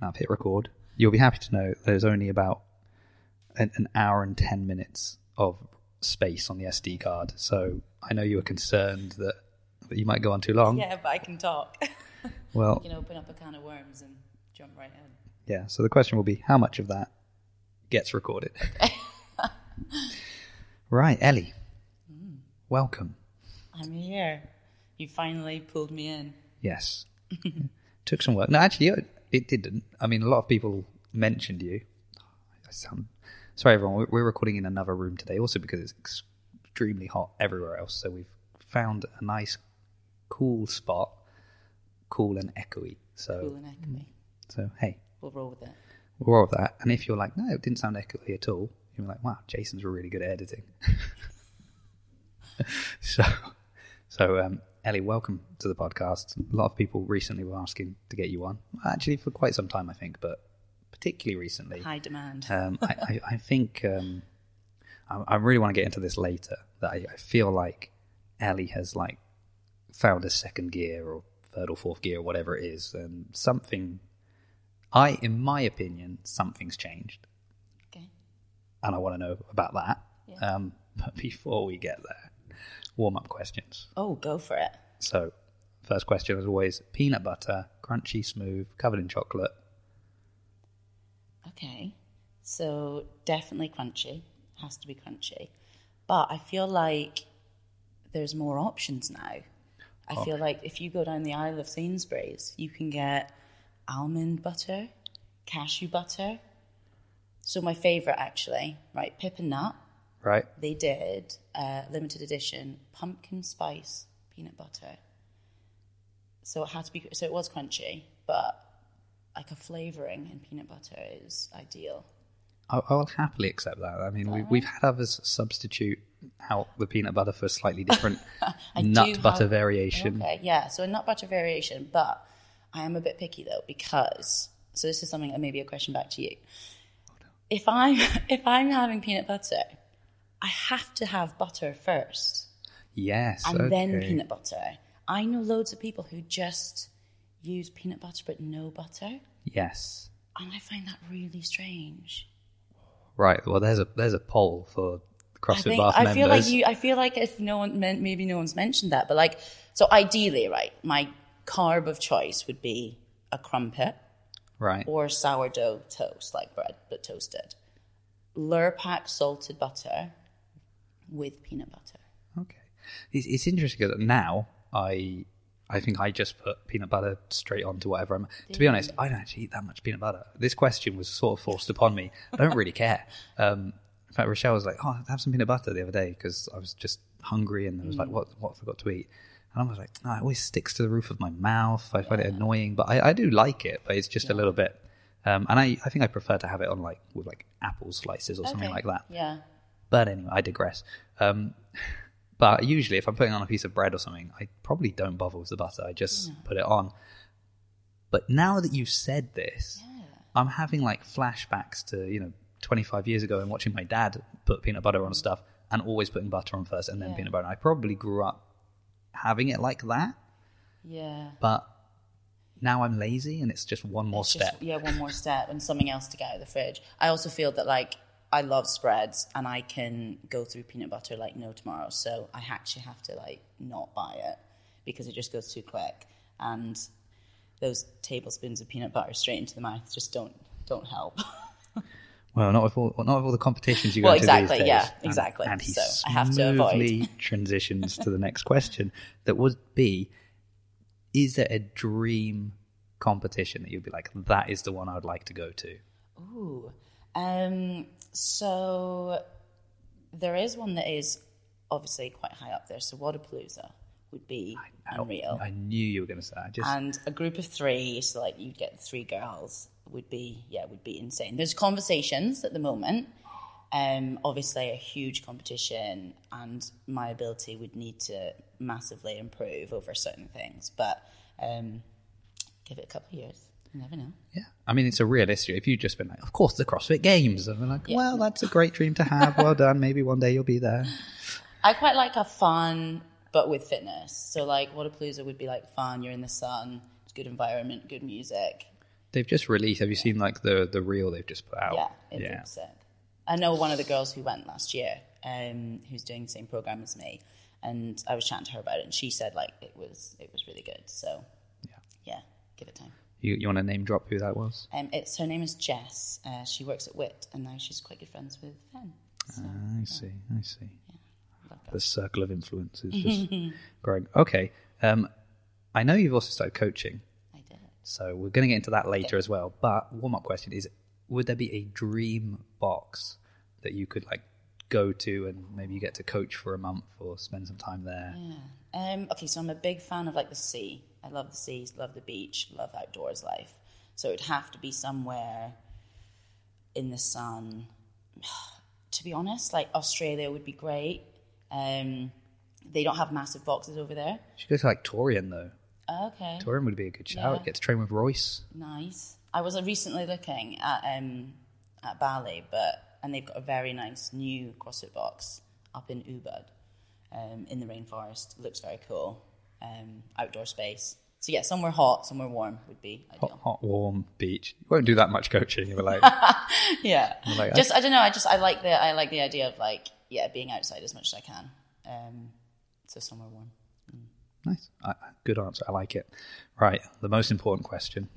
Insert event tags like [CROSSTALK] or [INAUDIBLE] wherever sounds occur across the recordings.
Now I've hit record. You'll be happy to know there's only about an, an hour and 10 minutes of space on the SD card. So I know you were concerned that, that you might go on too long. Yeah, but I can talk. [LAUGHS] Well, you can open up a can of worms and jump right in. yeah. So the question will be how much of that gets recorded? [LAUGHS] [LAUGHS] right, Ellie. Mm. Welcome. I'm here. You finally pulled me in. Yes. Took some work. No, actually, it, didn't. I mean, a lot of people mentioned you. I sound sorry, everyone. We're, we're recording in another room today, also because it's extremely hot everywhere else. So we've found a nice, cool spot, cool and echoey. So, Cool and echoey. so hey, We'll roll with it. we're all of that. And if you're like, no, it didn't sound echoey at all, you're like, wow, Jason's really good at editing. [LAUGHS] so, so um, Ellie, welcome to the podcast. A lot of people recently were asking to get you on. Actually, for quite some time, I think, but particularly recently. High demand. Um, I, I, I think um, I, I really want to get into this later. That I, feel like Ellie has like found a second gear or third or fourth gear or whatever it is, and something. I, in my opinion, something's changed, okay. and I want to know about that. Yeah. Um, [LAUGHS] but before we get there, warm up questions. Oh, go for it. So, first question is always peanut butter, crunchy, smooth, covered in chocolate. Okay. So definitely crunchy. Has to be crunchy. But I feel like there's more options now. I feel like if you go down the aisle of Sainsbury's, you can get almond butter, cashew butter. So my favorite actually, right, Pip and Nut. Right? They did uh, limited edition pumpkin spice peanut butter. So it had to be. So it was crunchy, but like a flavoring in peanut butter is ideal. I, I will happily accept that. I mean, we, we've had others substitute out the peanut butter for a slightly different [LAUGHS] nut butter have- variation. Okay, yeah. So a nut butter variation, but I am a bit picky though because so this is something maybe a question back to you. If I'm [LAUGHS] if I'm having peanut butter, I have to have butter first Yes, and then peanut butter. I know loads of people who just use peanut butter but no butter, Yes, and I find that really strange. right. Well, there's a there's a poll for I CrossFit think Bath I members. feel like you. I feel like if no one, men- maybe no one's mentioned that, but like, so ideally, right, my carb of choice would be a crumpet right? or sourdough toast, like bread but toasted. Lurpak salted butter with peanut butter. Okay, it's, it's interesting because now I I think I just put peanut butter straight onto whatever I'm. To be honest, I don't actually eat that much peanut butter. This question was sort of forced upon me. I don't really care. [LAUGHS] Um, in fact, Rochelle was like, "Oh, have some peanut butter" the other day because I was just hungry and I was like, "What? What I forgot to eat?" And I was like, no, "It always sticks to the roof of my mouth. I find it annoying, but I, I do like it. But it's just a little bit." Um, and I, I think I prefer to have it on like with like apple slices or something like that. Yeah. But anyway, I digress. Um, but usually, if I'm putting on a piece of bread or something, I probably don't bother with the butter. I just put it on. But now that you've said this, I'm having like flashbacks to you know 25 years ago and watching my dad put peanut butter on stuff and always putting butter on first and then Yeah. peanut butter. I probably grew up having it like that, Yeah. but now I'm lazy and it's just one more It's just- step. yeah, one more step and something else to get out of the fridge. I also feel that like I love spreads and I can go through peanut butter like no tomorrow. So I actually have to like not buy it because it just goes too quick. And those tablespoons of peanut butter straight into the mouth just don't don't help. [LAUGHS] Well, not with all, not with all the competitions you go Well, to exactly, these days. yeah, And- exactly. And, he So I have to avoid. [LAUGHS] transitions to the next question. That would be: Is there a dream competition that you'd be like, that is the one I would like to go to? Ooh. Um, so there is one that is obviously quite high up there. So Wodapalooza would be unreal. I knew you were going to say. that. I just and a group of three, so like you'd get three girls, would be yeah, would be insane. There's conversations at the moment. Um, obviously, a huge competition, and my ability would need to massively improve over certain things. But um, give it a couple of years, you never know. yeah. I mean, it's a real issue. If you'd just been like, of course, the CrossFit Games, and we're like, well, that's a great dream to have. Well done. Maybe one day you'll be there. [LAUGHS] I quite like a fun, but with fitness. So like Wodapalooza would be like fun. You're in the sun. It's good environment, good music. They've just released. Have you seen like the the reel they've just put out? Yeah, it looks sick. I know one of the girls who went last year, um, who's doing the same program as me, and I was chatting to her about it, and she said like it was it was really good. So Yeah. yeah, give it time. You you want to name drop who that was? Um, it's her name is Jess. Uh, she works at Wit, and now she's quite good friends with Fen. So, I see. I see. her. The circle of influence [LAUGHS] is just growing. Okay. Um, I know you've also started coaching, I did. so we're going to get into that later as well. But warm up question is: Would there be a dream box that you could like go to and maybe you get to coach for a month or spend some time there? Yeah. Um, okay, so I'm a big fan of like the sea. I love the seas, love the beach, love outdoors life. So it'd have to be somewhere in the sun. [SIGHS] to be honest, like Australia would be great. Um, they don't have massive boxes over there. You should go to like Torian though. Okay, Torian would be a good shout. Yeah. Get to train with Royce. nice. I was recently looking at um, at Bali, but and they've got a very nice new CrossFit box up in Ubud, um, in the rainforest. looks very cool. Um, outdoor space. So yeah, somewhere hot, somewhere warm would be Hot, ideal. hot, warm beach. You won't do that much coaching. You're like, [LAUGHS] Yeah, like, just I don't know. I just I like the I like the idea of like yeah being outside as much as I can. Um, so somewhere warm. nice. I, good answer. I like it. Right. The most important question: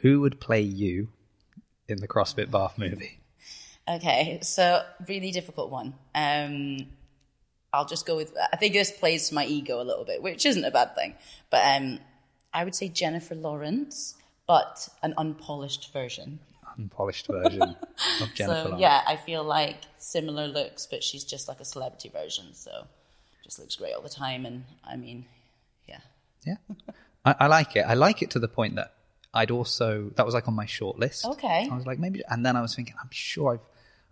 Who would play you in the CrossFit Bath movie? [LAUGHS] Okay, so really difficult one. Um, I'll just go with. I think this plays to my ego a little bit, which isn't a bad thing. But um, I would say Jennifer Lawrence, but an unpolished version. Unpolished version of [LAUGHS] Jennifer. so Lawrence. yeah, I feel like similar looks, but she's just like a celebrity version. So just looks great all the time, and I mean, yeah, Yeah, I, I like it. I like it to the point that I'd also that was like on my short list. Okay. I was like maybe, and then I was thinking, I'm sure I've,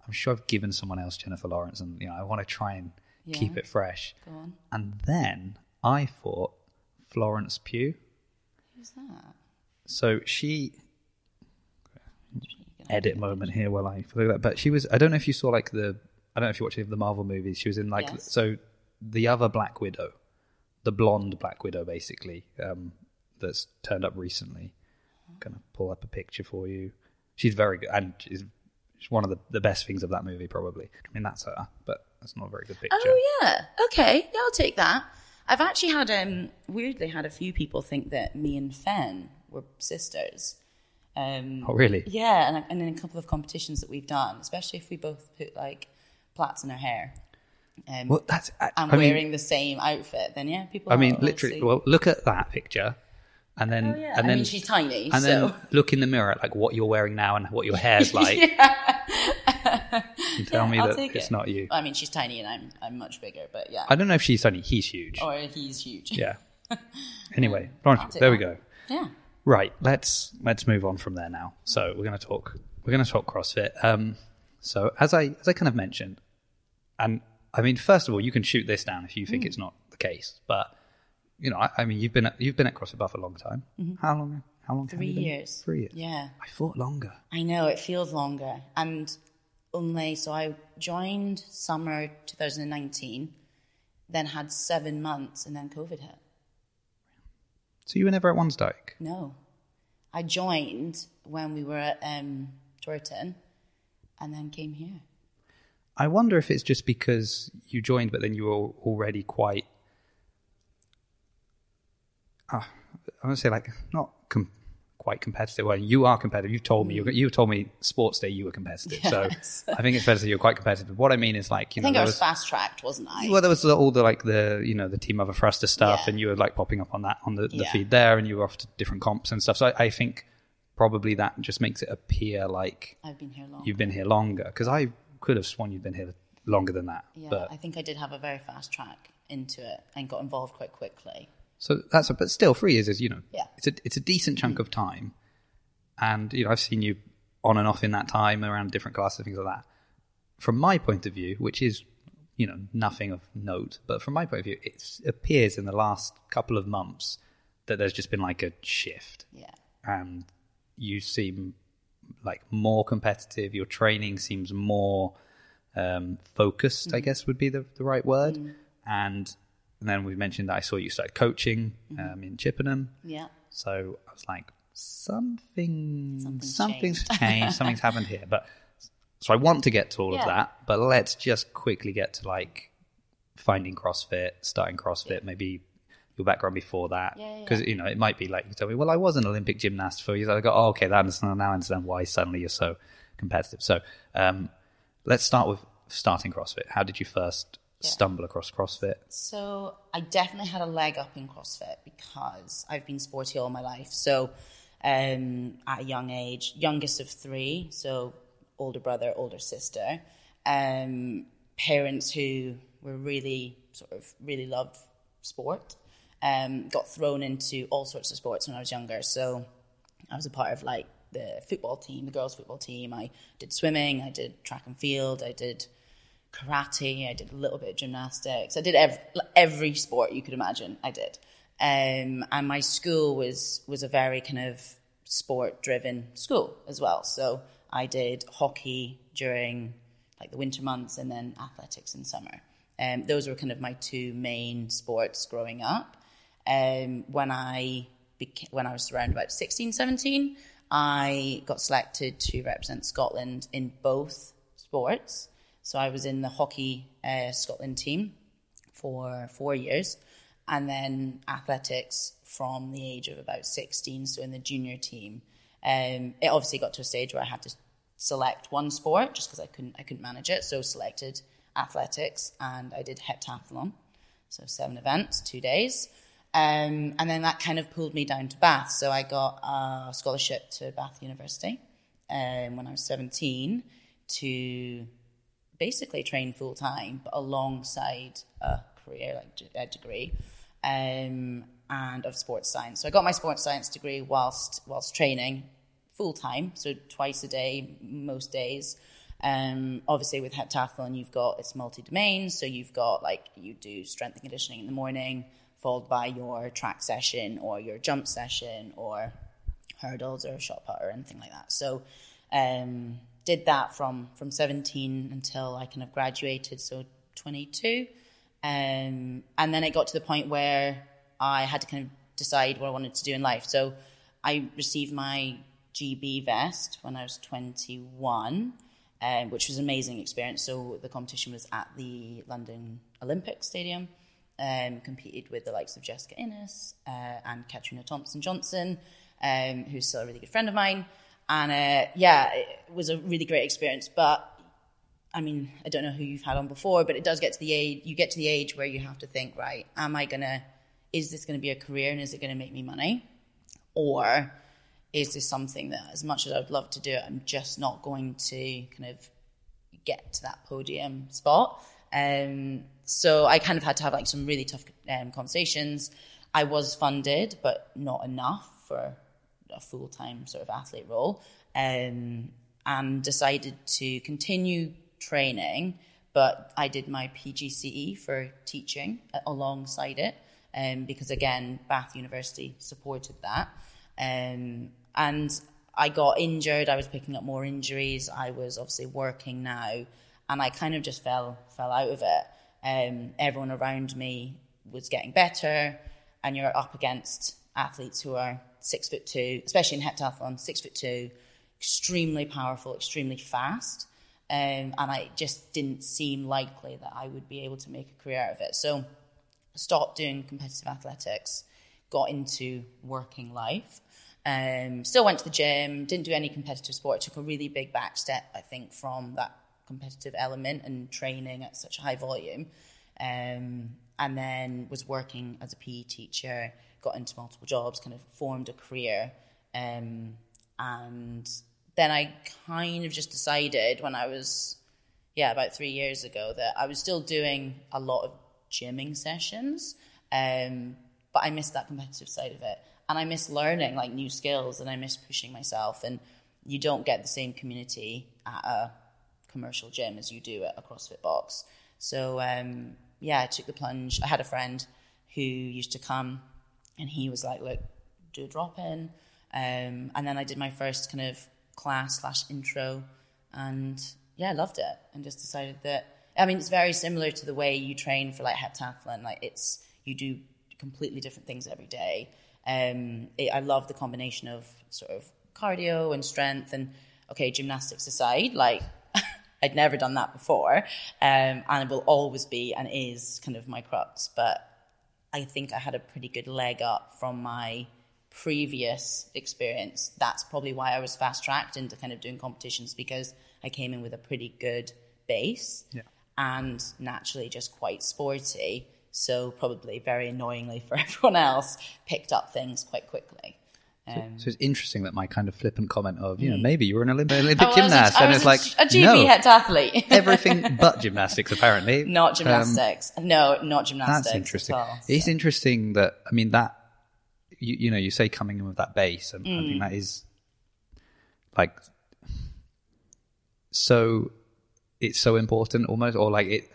I'm sure I've given someone else Jennifer Lawrence, and you know I want to try and keep it fresh. go on. And then I thought Florence Pugh. Who's that? So she edit moment here while I look at that. But she was I don't know if you saw like the I don't know if you watched any of the Marvel movies. She was in like Yes. so the other Black Widow, the blonde Black Widow, basically, um, that's turned up recently. I'm gonna pull up a picture for you. She's very good and is she's one of the, the best things of that movie, probably. I mean that's her, but that's not a very good picture. Oh yeah. Okay. Yeah, I'll take that. I've actually had um weirdly had a few people think that me and Fen were sisters. Um Oh, really? Yeah, and, and in a couple of competitions that we've done, especially if we both put like plaits in our hair. Um, Well, that's I, and I mean, wearing the same outfit, then yeah, people. I mean, literally. Well, look at that picture, and then Oh, yeah. and I then mean, she's tiny, and so then look in the mirror at like what you're wearing now and what your [LAUGHS] hair's like. And tell me I'll that it's it. not you. I mean, she's tiny and I'm I'm much bigger, but yeah. I don't know if she's tiny. He's huge. or he's huge. Yeah. [LAUGHS] Anyway, take there we go. Yeah. Right. Let's let's move on from there now. So we're going to talk. We're going to talk CrossFit. Um. So as I as I kind of mentioned, and I mean, first of all, you can shoot this down if you Mm. think it's not the case. But you know, I, I mean, you've been at, you've been at CrossFit Bath for a long time. How long? How long? have Mm-hmm. Three you been? years. Three years. Yeah. I thought longer. I know it feels longer, and only so I joined summer 2019, then had seven months, and then COVID hit. So you were never at Wansdyke. No, I joined when we were at um, and then came here. I wonder if it's just because you joined, but then you were already quite. Uh, I want to say like not com- quite competitive. Well, you are competitive. You've told me. You mm. you told me sports day you were competitive. Yes. So I think it's fair to say you're quite competitive. What I mean is like you I know think I was was, fast tracked, wasn't I? well there was all the like the you know the team of a thruster stuff, Yeah. and you were like popping up on that on the, the Yeah. feed there, and you were off to different comps and stuff. So I, I think probably that just makes it appear like I've been here long. you've been here longer because I could have sworn you'd been here longer than that. yeah, but I think I did have a very fast track into it and got involved quite quickly. So that's a, but still three years is you know Yeah. it's a it's a decent chunk mm. of time, and you know I've seen you on and off in that time around different classes and things like that. From my point of view, which is you know nothing of note, but from my point of view, it appears in the last couple of months that there's just been like a shift, Yeah. and you seem like more competitive. Your training seems more um, focused. I mm-hmm. guess would be the, the right word. Mm. And, and then we mentioned that I saw you started coaching um, in Chippenham. Yeah. So I was like, something Something's something's changed. changed, [LAUGHS] something's happened here. But so I want to get to all of that, but let's just quickly get to like finding CrossFit, starting CrossFit, maybe your background before that, Yeah, yeah, because you know it might be like you tell me, well, I was an Olympic gymnast for years. I go, oh, okay, that understand now. I understand why suddenly you're so competitive. So um, let's start with starting CrossFit. How did you first Yeah. stumble across CrossFit? So I definitely had a leg up in CrossFit because I've been sporty all my life. So um, at a young age, youngest of three, so older brother, older sister, um, parents who were really sort of really loved sport, um, got thrown into all sorts of sports when I was younger. So I was a part of like the football team, the girls' football team. I did swimming, I did track and field, I did karate, I did a little bit of gymnastics. I did every, every sport you could imagine. I did, um, and my school was was a very kind of sport driven school as well. So I did hockey during like the winter months, and then athletics in summer. Um, those were kind of my two main sports growing up. Um, when I when I was around about 16, 17, I got selected to represent Scotland in both sports. So I was in the hockey uh, Scotland team for four years, and then athletics from the age of about 16, so in the junior team. Um, it obviously got to a stage where I had to select one sport just because I couldn't I couldn't manage it. So selected athletics, and I did heptathlon, so seven events, two days. Um, and then that kind of pulled me down to Bath. So I got a scholarship to Bath University um, when I was 17 to basically train full time, alongside a career, like a degree, um, and of sports science. So I got my sports science degree whilst whilst training full time, so twice a day, most days. Um, obviously, with heptathlon, you've got it's multi domain, so you've got like you do strength and conditioning in the morning, followed by your track session or your jump session or hurdles or shot put or anything like that. So um, did that from from 17 until I kind of graduated, so 22. Um, and then it got to the point where I had to kind of decide what I wanted to do in life. So I received my GB vest when I was 21, um, which was an amazing experience. So the competition was at the London Olympic Stadium. Um, competed with the likes of Jessica Ennis uh, and Katrina Thompson Johnson, um, who's still a really good friend of mine. And uh, yeah, it was a really great experience. But I mean, I don't know who you've had on before, but it does get to the age you get to the age where you have to think, right, am I gonna is this gonna be a career and is it gonna make me money? Or is this something that as much as I would love to do it, I'm just not going to kind of get to that podium spot. Um, so I kind of had to have like some really tough um, conversations. I was funded, but not enough for a full time sort of athlete role, um, and decided to continue training. But I did my PGCE for teaching alongside it, um, because again, Bath University supported that. Um, and I got injured. I was picking up more injuries. I was obviously working now, and I kind of just fell fell out of it. Um, everyone around me was getting better, and you're up against athletes who are six foot two, especially in heptathlon, six foot two, extremely powerful, extremely fast. Um, and I just didn't seem likely that I would be able to make a career out of it. So, stopped doing competitive athletics, got into working life. Um, still went to the gym, didn't do any competitive sport. Took a really big back step, I think, from that competitive element and training at such a high volume. Um, and then was working as a PE teacher, got into multiple jobs, kind of formed a career. Um, and then I kind of just decided when I was, yeah, about three years ago that I was still doing a lot of gymming sessions, um, but I missed that competitive side of it. And I miss learning like new skills and I miss pushing myself. And you don't get the same community at a commercial gym as you do at a CrossFit box. So, um, yeah, I took the plunge. I had a friend who used to come and he was like, look, do a drop in. Um, and then I did my first kind of class slash intro and yeah, I loved it and just decided that, I mean, it's very similar to the way you train for like heptathlon. Like it's, you do completely different things every day. Um, it, I love the combination of sort of cardio and strength and okay, gymnastics aside, like [LAUGHS] I'd never done that before, um, and it will always be and is kind of my crux. But I think I had a pretty good leg up from my previous experience. That's probably why I was fast tracked into kind of doing competitions because I came in with a pretty good base Yeah. and naturally just quite sporty. So probably very annoyingly for [LAUGHS] everyone else, picked up things quite quickly. Um, So it's interesting that my kind of flippant comment of, you know, maybe you're an Olympic, Olympic I was a- gymnast, and it's like, a, GB no, heptathlete. [LAUGHS] everything but gymnastics, apparently. [LAUGHS] not Um, gymnastics. no, not gymnastics. That's interesting. All, It's interesting that I mean that you, you know you say coming in with that base, and I Mm. think that is like so. It's so important, almost, or like it.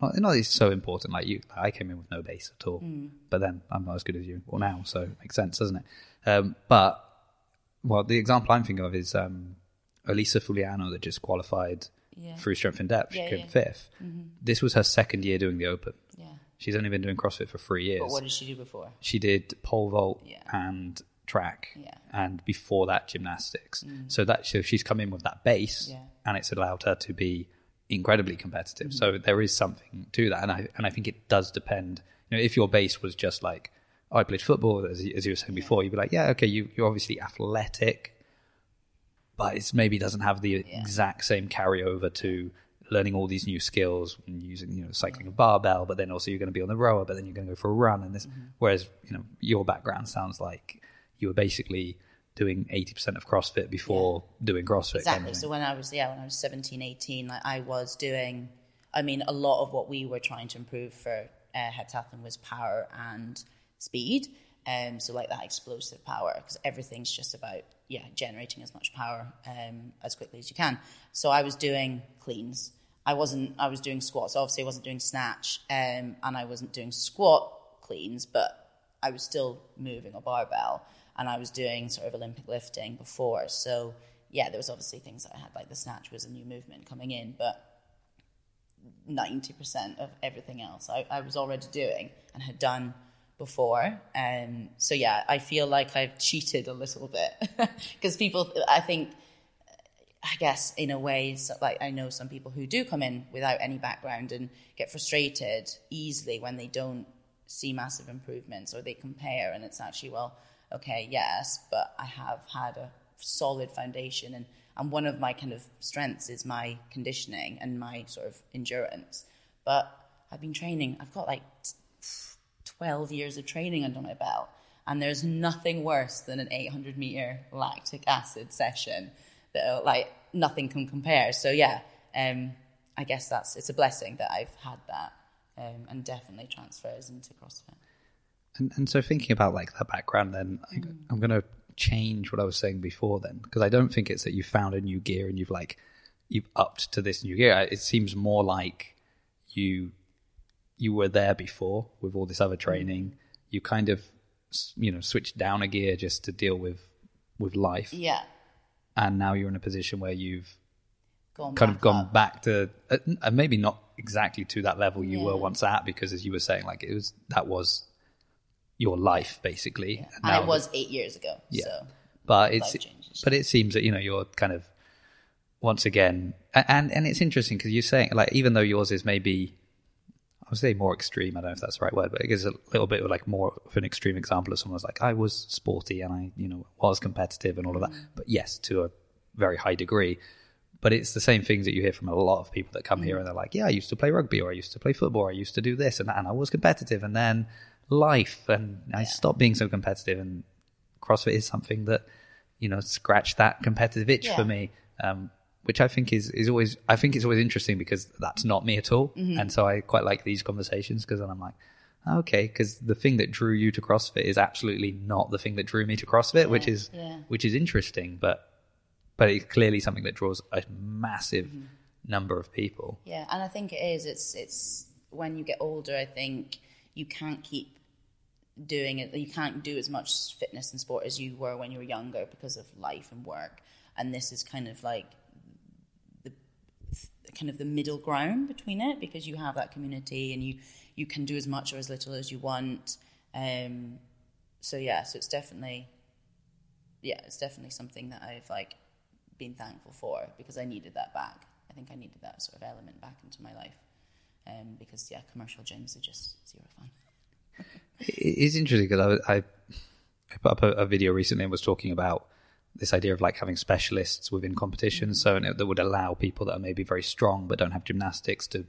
Not, not it's so important. Like you, I came in with no base at all, Mm. but then I'm not as good as you, or now, so it makes sense, doesn't it? Um, but well, the example I'm thinking of is um, Elisa Fuliano that just qualified Yeah. through strength and depth. Yeah, she came yeah. 5th This was her second year doing the Open. Yeah. She's only been doing CrossFit for three years. But what did she do before? she did pole vault Yeah. and track, Yeah. Mm. and before that gymnastics. So that so she's come in with that base, Yeah. and it's allowed her to be incredibly competitive. Mm-hmm. So there is something to that, and I and I think it does depend. You know, if your base was just like I played football, as, you- as you were saying before, you'd be like, yeah, okay, you you're obviously athletic, but it maybe doesn't have the exact same carryover to learning all these new skills and using you know cycling a barbell but then also you're going to be on the rower but then you're going to go for a run and this whereas you know your background sounds like you were basically doing 80% of crossfit before doing crossfit Exactly. So when I was yeah, when I was 17, 18, like I was doing I mean a lot of what we were trying to improve for uh, heptathlon was power and speed. Um so like that explosive power because everything's just about yeah, generating as much power um as quickly as you can. So I was doing cleans. I wasn't I was doing squats. Obviously I wasn't doing snatch um and I wasn't doing squat cleans, but I was still moving a barbell and I was doing sort of Olympic lifting before. So yeah, there was obviously things that I had, like the snatch was a new movement coming in, but 90% of everything else I, I was already doing and had done before. Um, so yeah, I feel like I've cheated a little bit [LAUGHS] because people, I think, I guess in a way, so, like I know some people who do come in without any background and get frustrated easily when they don't see massive improvements or they compare and it's actually well, okay, yes, but I have had a solid foundation and and one of my kind of strengths is my conditioning and my sort of endurance. But I've been training. I've got like 12 years of training under my belt. And there's nothing worse than an 800 meter lactic acid session that like nothing can compare. So yeah, um, I guess that's it's a blessing that I've had that, um, and definitely transfers into CrossFit. And, and so thinking about like that background, then I, Mm. I'm going to change what I was saying before. Then because I don't think it's that you found a new gear and you've like you've upped to this new gear. It seems more like you you were there before with all this other Mm. training. You kind of you know switched down a gear just to deal with with life, Yeah, and now you're in a position where you've gone kind of gone up. back to uh, uh, maybe not exactly to that level you were once at because as you were saying like it was that was your life basically and now it was eight years ago. Yeah. So but it's but it seems that you know you're kind of once again and and it's interesting because you're saying like even though yours is maybe I would say more extreme I don't know if that's the right word but it gives a little bit of like more of an extreme example of someone's like I was sporty and I you know was competitive and all of that Mm. but yes to a very high degree but it's the same things that you hear from a lot of people that come Mm. here and they're like yeah I used to play rugby or I used to play football or I used to do this and that and I was competitive and then life and I stopped being so competitive and CrossFit is something that you know scratched that competitive itch Yeah. for me, um, which I think is is always I think it's always interesting because that's not me at all, Mm-hmm. and so I quite like these conversations because then I'm like, okay, because the thing that drew you to CrossFit is absolutely not the thing that drew me to CrossFit, which is yeah. which is interesting, but but it's clearly something that draws a massive Mm-hmm. number of people. Yeah, and I think it is. It's it's when you get older. I think you can't keep doing it. You can't do as much fitness and sport as you were when you were younger because of life and work. And this is kind of like kind of the middle ground between it because you have that community and you you can do as much or as little as you want. Um, so yeah, so it's definitely, yeah, it's definitely something that I've like been thankful for because I needed that back. I think I needed that sort of element back into my life. Um, because yeah, commercial gyms are just zero fun. It is interesting because I, I, I put up a, a video recently and was talking about this idea of like having specialists within competitions, so and it, that would allow people that are maybe very strong but don't have gymnastics to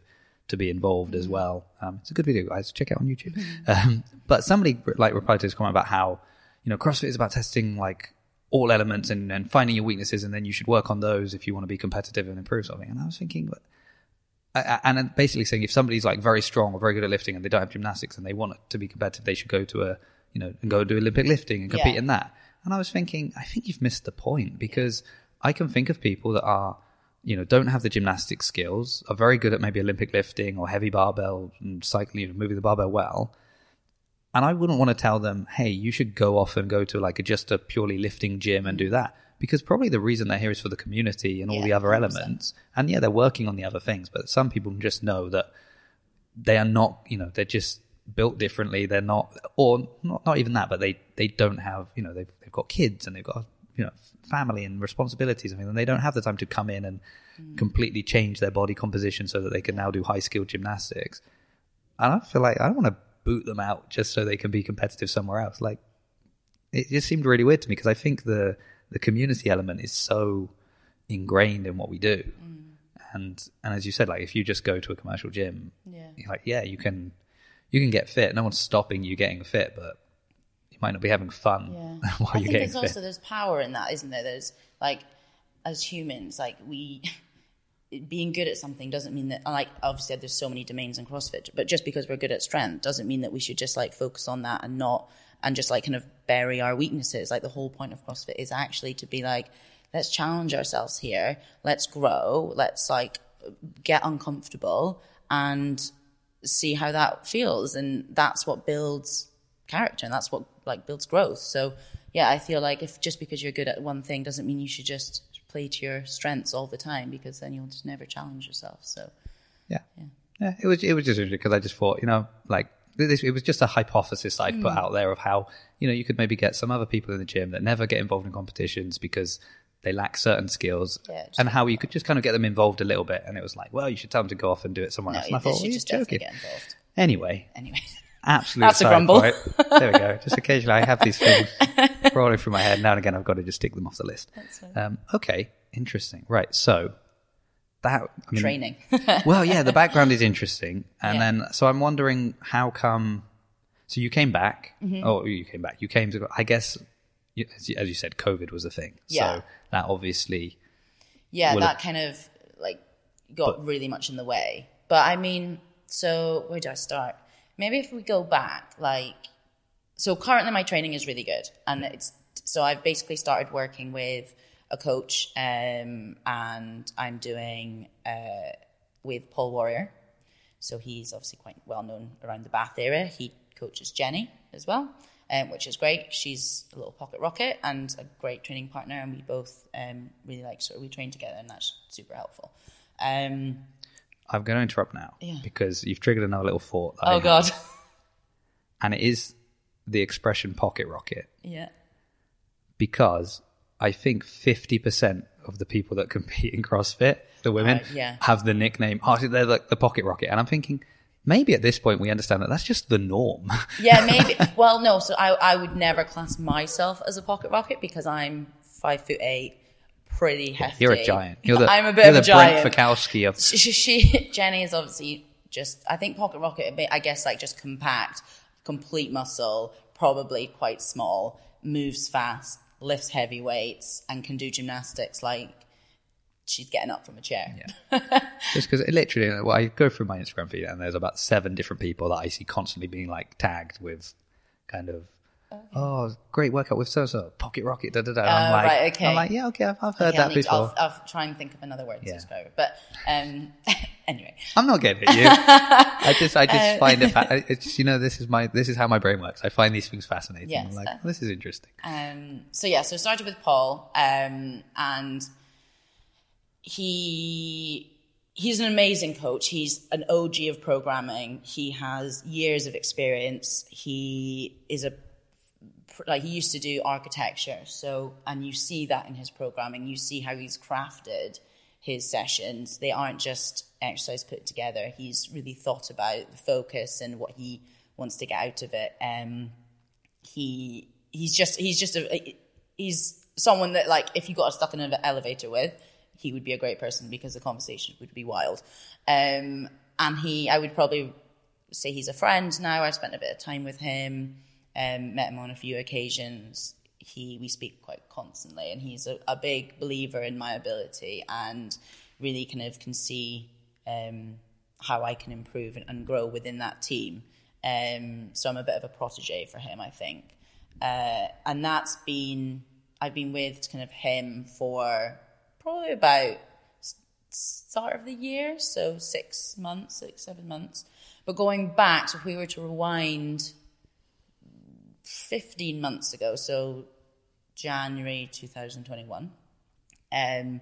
to be involved as well. Um, it's a good video, guys. Check it out on YouTube. [LAUGHS] Um, but somebody like replied to this comment about how you know CrossFit is about testing like all elements and, and finding your weaknesses, and then you should work on those if you want to be competitive and improve something. And I was thinking, but and basically saying if somebody's like very strong or very good at lifting and they don't have gymnastics and they want to be competitive, they should go to a you know and go do Olympic lifting and compete Yeah. in that. And I was thinking, I think you've missed the point because I can think of people that are you know don't have the gymnastic skills, are very good at maybe Olympic lifting or heavy barbell and cycling, you know, moving the barbell well. And I wouldn't want to tell them, hey, you should go off and go to like a, just a purely lifting gym and do that. Because probably the reason they're here is for the community and all Yeah, the other 100%. elements. And yeah, they're working on the other things, but some people just know that they are not, you know, they're just built differently. They're not, or not, not even that, but they, they don't have, you know, they've, they've got kids and they've got, you know, family and responsibilities and things, and they don't have the time to come in and mm. completely change their body composition so that they can now do high skilled gymnastics. And I feel like I don't want to boot them out just so they can be competitive somewhere else. Like, it just seemed really weird to me because I think the the community element is so ingrained in what we do. Mm. And and as you said, like if you just go to a commercial gym, Yeah. like yeah, you can you can get fit. No one's stopping you getting fit, but you might not be having fun Yeah. [LAUGHS] while I you're think getting it's fit. also there's power in that, isn't there? There's like as humans, like we [LAUGHS] being good at something doesn't mean that like obviously there's so many domains in CrossFit, but just because we're good at strength doesn't mean that we should just like focus on that and not and just like kind of bury our weaknesses. Like the whole point of CrossFit is actually to be like, let's challenge ourselves here, let's grow, let's like get uncomfortable and see how that feels and that's what builds character and that's what like builds growth so yeah i feel like if just because you're good at one thing doesn't mean you should just play to your strengths all the time because then you'll just never challenge yourself so Yeah. yeah. yeah it was it was just because I just thought, you know, like this it was just a hypothesis I'd Mm. put out there of how, you know, you could maybe get some other people in the gym that never get involved in competitions because they lack certain skills Yeah, and how you could just kind of get them involved a little bit and it was like, well, you should tell them to go off and do it somewhere no else. And I thought, well, just joking. get involved Anyway, anyway Absolutely. That's a grumble. point. There we go. Just occasionally I have these things [LAUGHS] rolling through my head. Now and again I've got to just tick them off the list. Um, okay, interesting. Right, so that I mean, training [LAUGHS] well, yeah, the background is interesting, and Yeah. then so I'm wondering how come. So you came back. Mm-hmm. Oh, you came back. You came to. I guess, as you, said, COVID was a thing. Yeah. So that obviously. yeah that kind of like got really much in the way but i mean so where do i start maybe if we go back like so currently my training is really good and it's so i've basically started working with a coach um, and i'm doing uh, with paul warrior so he's obviously quite well known around the bath area he coaches jenny as well um, which is great she's a little pocket rocket and a great training partner and we both um, really like sort of we train together and that's super helpful um, I'm going to interrupt now Yeah. because you've triggered another little thought. oh had, god [LAUGHS] And it is the expression "pocket rocket" yeah because I think 50% of the people that [LAUGHS] compete in CrossFit, the women, Right, yeah. have the nickname. Oh, they're like the pocket rocket, and I'm thinking. Maybe at this point we understand that that's just the norm. [LAUGHS] Yeah, maybe. [LAUGHS] well, no. So I, I would never class myself as a pocket rocket because I'm five foot eight, pretty hefty. You're a giant. You're the, I'm a bit of a the Brent giant. Fikowski of She, she, she- [LAUGHS] Jenny is obviously just. I think pocket rocket. I guess like just compact, complete muscle, probably quite small, moves fast, lifts heavy weights, and can do gymnastics like she's getting up from a chair. [LAUGHS] just because literally, well, I go through my Instagram feed and there's about seven different people that I see constantly being like tagged with kind of. Oh, great workout with so so pocket rocket. Da, da, da. I'm Oh, like, right, okay. I'm like, yeah, okay, I've, I've heard Okay, I'll, that to- before. I'll, I'll try and think of another word to Yeah. describe it. But um, [LAUGHS] anyway, I'm not getting at you. [LAUGHS] I just, I Uh, just find it. Fa- it's just, you know, this is my, this is how my brain works. I find these things fascinating. I'm like, uh, oh, this is interesting. Um, so yeah, so started with Paul, um, and he he's an amazing coach. He's an OG of programming. He has years of experience. He is a like he used to do architecture. So, and you see that in his programming. You see how he's crafted his sessions. They aren't just exercise put together. He's really thought about the focus and what he wants to get out of it. Um, he he's just he's just a he's someone that like if you got stuck in an elevator with, he would be a great person because the conversation would be wild. Um, and he, I would probably say he's a friend now. I spent a bit of time with him, um, met him on a few occasions. He, we speak quite constantly, and he's a, a big believer in my ability and really kind of can see um, how I can improve and, and, grow within that team. Um, so I'm a bit of a protege for him, I think. Uh, and that's been, I've been with kind of him for probably about start of the year, so six months, six, seven months. But going back, so if we were to rewind 15 months ago, so January 2021, um,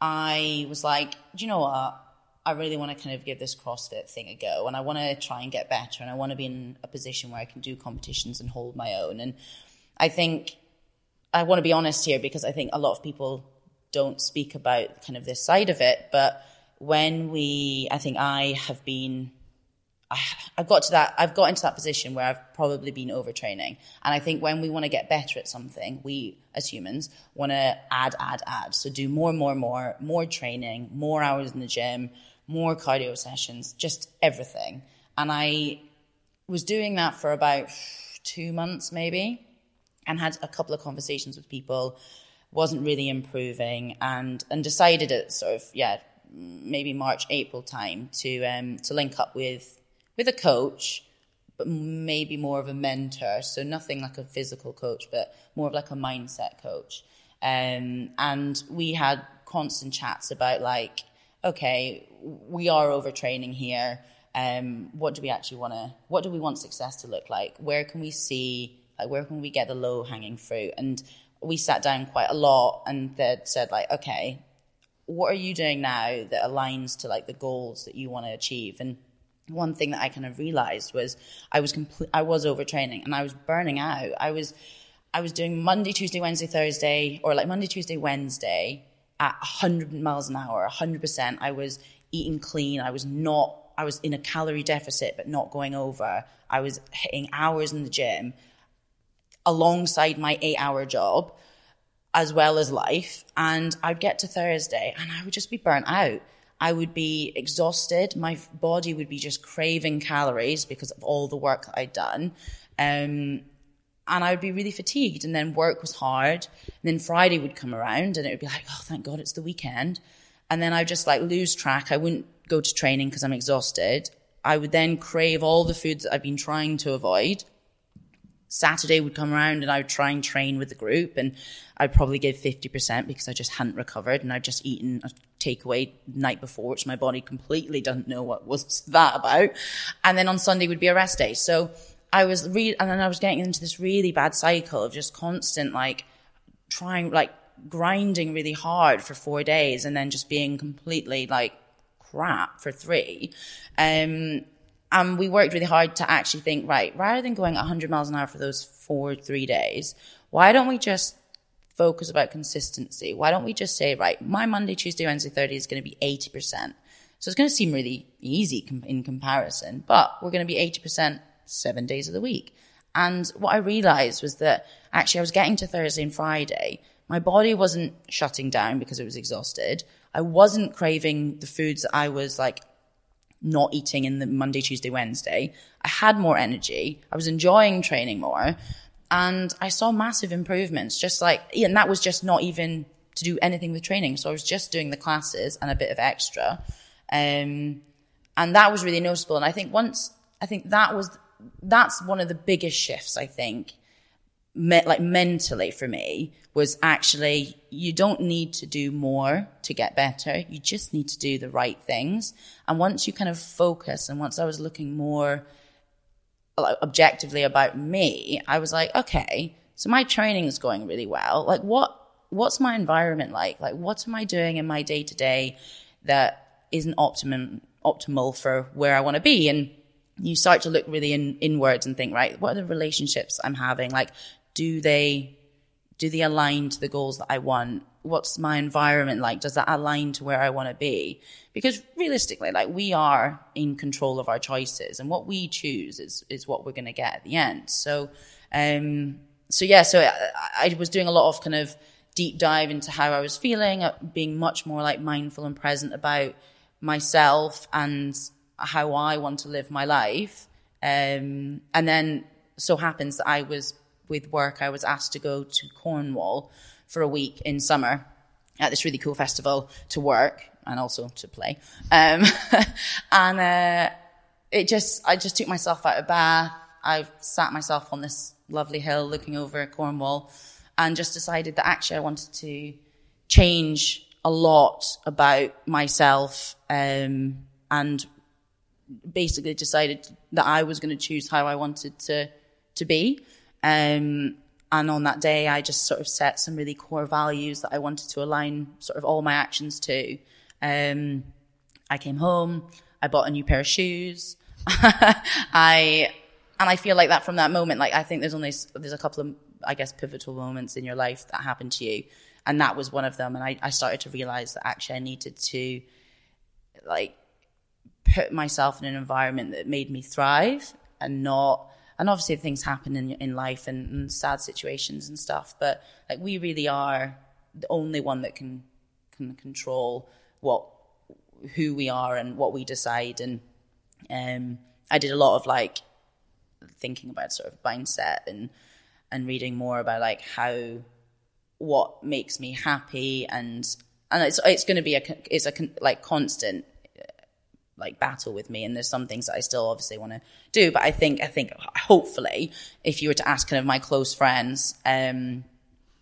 I was like, do you know what? I really want to kind of give this CrossFit thing a go and I want to try and get better and I want to be in a position where I can do competitions and hold my own. And I think I want to be honest here because I think a lot of people don't speak about kind of this side of it. But when we, I think I have been, I, have got to that, I've got into that position where I've probably been overtraining. And I think when we want to get better at something, we as humans want to add, add, add. So do more, more, more, more training, more hours in the gym, more cardio sessions, just everything. And I was doing that for about two months maybe and had a couple of conversations with people wasn't really improving and and decided at sort of yeah maybe March April time to um, to link up with with a coach but maybe more of a mentor. So nothing like a physical coach but more of like a mindset coach. Um, and we had constant chats about like okay we are overtraining here. Um, what do we actually want to what do we want success to look like? Where can we see like where can we get the low hanging fruit? And we sat down quite a lot and that said like, okay, what are you doing now that aligns to like the goals that you want to achieve? And one thing that I kind of realized was I was complete, I was overtraining and I was burning out. I was, I was doing Monday, Tuesday, Wednesday, Thursday, or like Monday, Tuesday, Wednesday at 100 miles an hour, 100%. I was eating clean. I was not, I was in a calorie deficit, but not going over. I was hitting hours in the gym alongside my eight hour job as well as life. And I'd get to Thursday and I would just be burnt out. I would be exhausted. My body would be just craving calories because of all the work I'd done. Um, and I would be really fatigued. And then work was hard. And then Friday would come around and it would be like, oh, thank God it's the weekend. And then I would just like lose track. I wouldn't go to training because I'm exhausted. I would then crave all the foods that I've been trying to avoid. Saturday would come around and I would try and train with the group and I'd probably give 50% because I just hadn't recovered and I'd just eaten a takeaway night before, which my body completely doesn't know what was [LAUGHS] that about. And then on Sunday would be a rest day. So I was and then I was getting into this really bad cycle of just constant like trying, like grinding really hard for four days and then just being completely like crap for three. Um, and we worked really hard to actually think, right, rather than going 100 miles an hour for those four, three days, why don't we just focus about consistency? Why don't we just say, right, my Monday, Tuesday, Wednesday, Thursday is going to be 80%. So it's going to seem really easy in comparison, but we're going to be 80% seven days of the week. And what I realized was that actually I was getting to Thursday and Friday. My body wasn't shutting down because it was exhausted. I wasn't craving the foods that I was like not eating in the Monday, Tuesday, Wednesday. I had more energy. I was enjoying training more and I saw massive improvements. Just like, and that was just not even to do anything with training. So I was just doing the classes and a bit of extra. Um, and that was really noticeable. And I think once, I think that was, that's one of the biggest shifts, I think, me, like mentally for me was actually you don't need to do more to get better. You just need to do the right things. And once you kind of focus and once I was looking more objectively about me, I was like, okay, so my training is going really well. Like what, what's my environment like? Like what am I doing in my day to day that isn't optimum, optimal for where I want to be? And you start to look really in, inwards and think, right, what are the relationships I'm having? Like, do they do they align to the goals that I want? What's my environment like? Does that align to where I want to be? Because realistically, like we are in control of our choices and what we choose is, is what we're going to get at the end. So, um, so yeah, so I, I was doing a lot of kind of deep dive into how I was feeling, uh, being much more like mindful and present about myself and how I want to live my life. Um, and then so happens that I was with work, I was asked to go to Cornwall for a week in summer at this really cool festival to work and also to play. Um, [LAUGHS] and uh, it just, I just took myself out of Bath. I sat myself on this lovely hill looking over Cornwall and just decided that actually I wanted to change a lot about myself um, and basically decided that I was going to choose how I wanted to to be. Um, and on that day, I just sort of set some really core values that I wanted to align sort of all my actions to. Um, I came home, I bought a new pair of shoes. [LAUGHS] I, and I feel like that from that moment, like I think there's only, there's a couple of, I guess, pivotal moments in your life that happen to you. And that was one of them. And I, I started to realize that actually I needed to like put myself in an environment that made me thrive and not and obviously things happen in in life and, and, sad situations and stuff but like we really are the only one that can can control what who we are and what we decide. And um I did a lot of like thinking about sort of mindset and and reading more about like how what makes me happy. And and it's it's going to be a it's a like constant like battle with me and there's some things that I still obviously want to do but I think I think hopefully if you were to ask kind of my close friends um